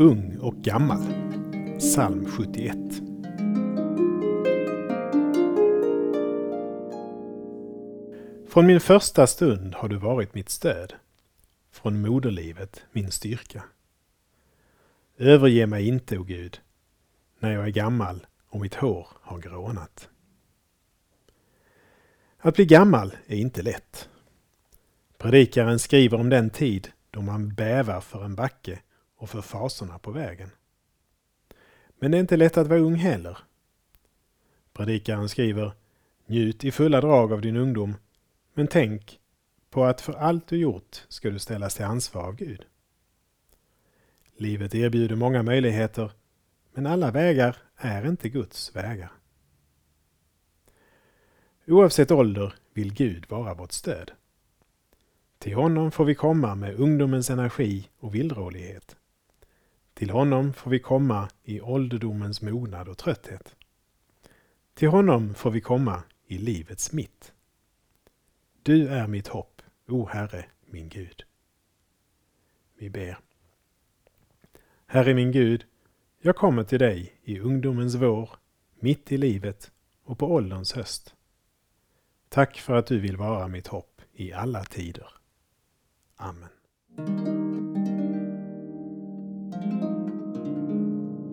Ung och gammal. Psalm 71. Från min första stund har du varit mitt stöd. Från moderlivet min styrka. Överge mig inte, o Gud, när jag är gammal och mitt hår har grånat. Att bli gammal är inte lätt. Predikaren skriver om den tid då man bävar för en backe och för fasorna på vägen. Men det är inte lätt att vara ung heller. Predikaren skriver Njut i fulla drag av din ungdom, men tänk på att för allt du gjort ska du ställas till ansvar av Gud. Livet erbjuder många möjligheter, men alla vägar är inte Guds vägar. Oavsett ålder vill Gud vara vårt stöd. Till honom får vi komma med ungdomens energi och villrådighet. Till honom får vi komma i ålderdomens mognad och trötthet. Till honom får vi komma i livets mitt. Du är mitt hopp, o Herre, min Gud. Vi ber. Herre min Gud, jag kommer till dig i ungdomens vår, mitt i livet och på ålderns höst. Tack för att du vill vara mitt hopp i alla tider. Amen.